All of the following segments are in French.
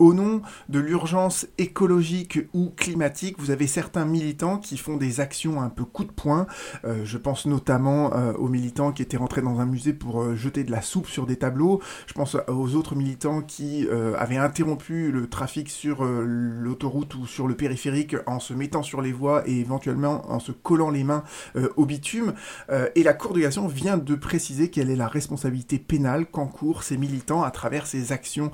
Au nom de l'urgence écologique ou climatique, vous avez certains militants qui font des actions un peu coup de poing. Euh, je pense notamment euh, aux militants qui étaient rentrés dans un musée pour euh, jeter de la soupe sur des tableaux. Je pense aux autres militants qui avaient interrompu le trafic sur l'autoroute ou sur le périphérique en se mettant sur les voies et éventuellement en se collant les mains au bitume. et la Cour de cassation vient de préciser quelle est la responsabilité pénale qu'encourent ces militants à travers ces actions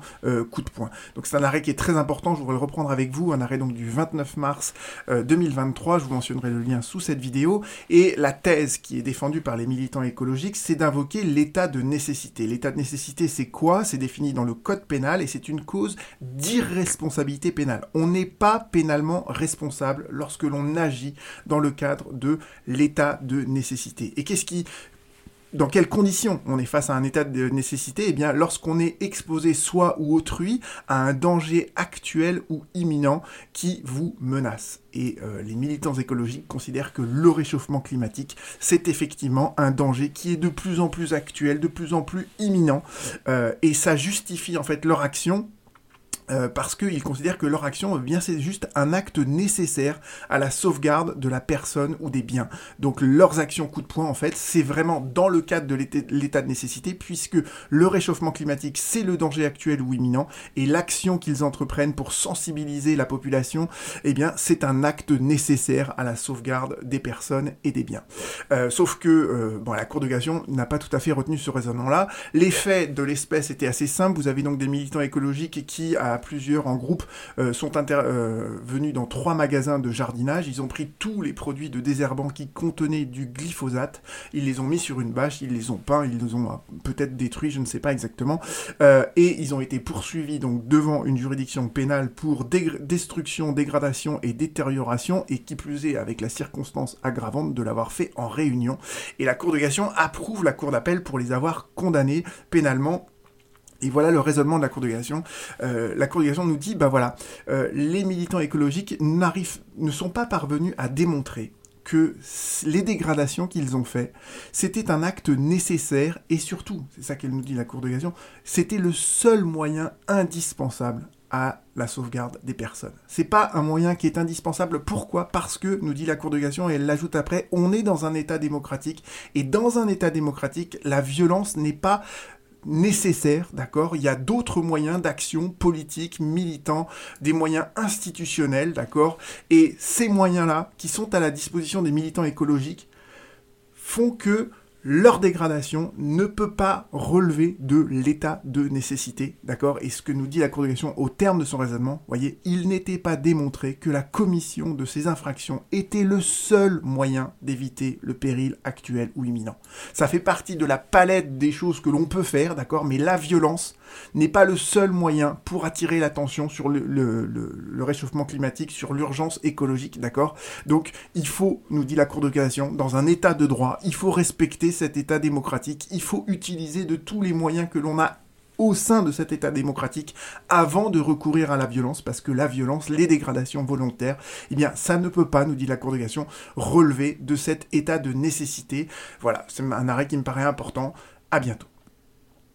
coup de poing. C'est un arrêt qui est très important, je voudrais le reprendre avec vous, un arrêt donc du 29 mars 2023, euh, je vous mentionnerai le lien sous cette vidéo, et la thèse qui est défendue par les militants écologiques, c'est d'invoquer l'état de nécessité. L'état de nécessité, c'est quoi? C'est défini dans le code pénal et c'est une cause d'irresponsabilité pénale. On n'est pas pénalement responsable lorsque l'on agit dans le cadre de l'état de nécessité. Et qu'est-ce qui dans quelles conditions on est face à un état de nécessité Eh bien, lorsqu'on est exposé soi ou autrui à un danger actuel ou imminent qui vous menace. Et euh, les militants écologiques considèrent que le réchauffement climatique, c'est effectivement un danger qui est de plus en plus actuel, de plus en plus imminent, euh, et ça justifie en fait leur action euh, parce qu'ils considèrent que leur action, eh bien, c'est juste un acte nécessaire à la sauvegarde de la personne ou des biens. Donc leurs actions coup de poing, en fait, c'est vraiment dans le cadre de l'état de nécessité, puisque le réchauffement climatique, c'est le danger actuel ou imminent, et l'action qu'ils entreprennent pour sensibiliser la population, eh bien, c'est un acte nécessaire à la sauvegarde des personnes et des biens. Euh, sauf que, euh, bon, la Cour de n'a pas tout à fait retenu ce raisonnement-là. Les faits de l'espèce étaient assez simples. Vous avez donc des militants écologiques qui, à plusieurs en groupe euh, sont euh, venus dans trois magasins de jardinage. Ils ont pris tous les produits de désherbant qui contenaient du glyphosate. Ils les ont mis sur une bâche, ils les ont peints, ils les ont euh, peut-être détruits, je ne sais pas exactement. et ils ont été poursuivis donc devant une juridiction pénale pour destruction, dégradation et détérioration, et qui plus est avec la circonstance aggravante de l'avoir fait en réunion. Et la Cour de cassation approuve la Cour d'appel pour les avoir condamnés pénalement et voilà le raisonnement de la Cour de cassation. Euh, la Cour de cassation nous dit, bah voilà, euh, les militants écologiques ne sont pas parvenus à démontrer que les dégradations qu'ils ont fait, c'était un acte nécessaire et surtout, c'est ça qu'elle nous dit la Cour de cassation, c'était le seul moyen indispensable à la sauvegarde des personnes. C'est pas un moyen qui est indispensable. Pourquoi? Parce que, nous dit la Cour de cassation, et elle l'ajoute après, on est dans un État démocratique, et dans un État démocratique, la violence n'est pas nécessaire, d'accord? Il y a d'autres moyens d'action politique, militants, des moyens institutionnels, d'accord? Et ces moyens-là, qui sont à la disposition des militants écologiques, font que leur dégradation ne peut pas relever de l'état de nécessité, d'accord? Et ce que nous dit la Cour de cassation au terme de son raisonnement, voyez, il n'était pas démontré que la commission de ces infractions était le seul moyen d'éviter le péril actuel ou imminent. Ça fait partie de la palette des choses que l'on peut faire, d'accord? Mais la violence n'est pas le seul moyen pour attirer l'attention sur le, réchauffement climatique, sur l'urgence écologique, d'accord? Donc il faut, nous dit la Cour de cassation, dans un état de droit, il faut respecter cet état démocratique, il faut utiliser de tous les moyens que l'on a au sein de cet État démocratique avant de recourir à la violence, parce que la violence, les dégradations volontaires, eh bien, ça ne peut pas, nous dit la Cour de cassation, relever de cet état de nécessité. Voilà, c'est un arrêt qui me paraît important. À bientôt.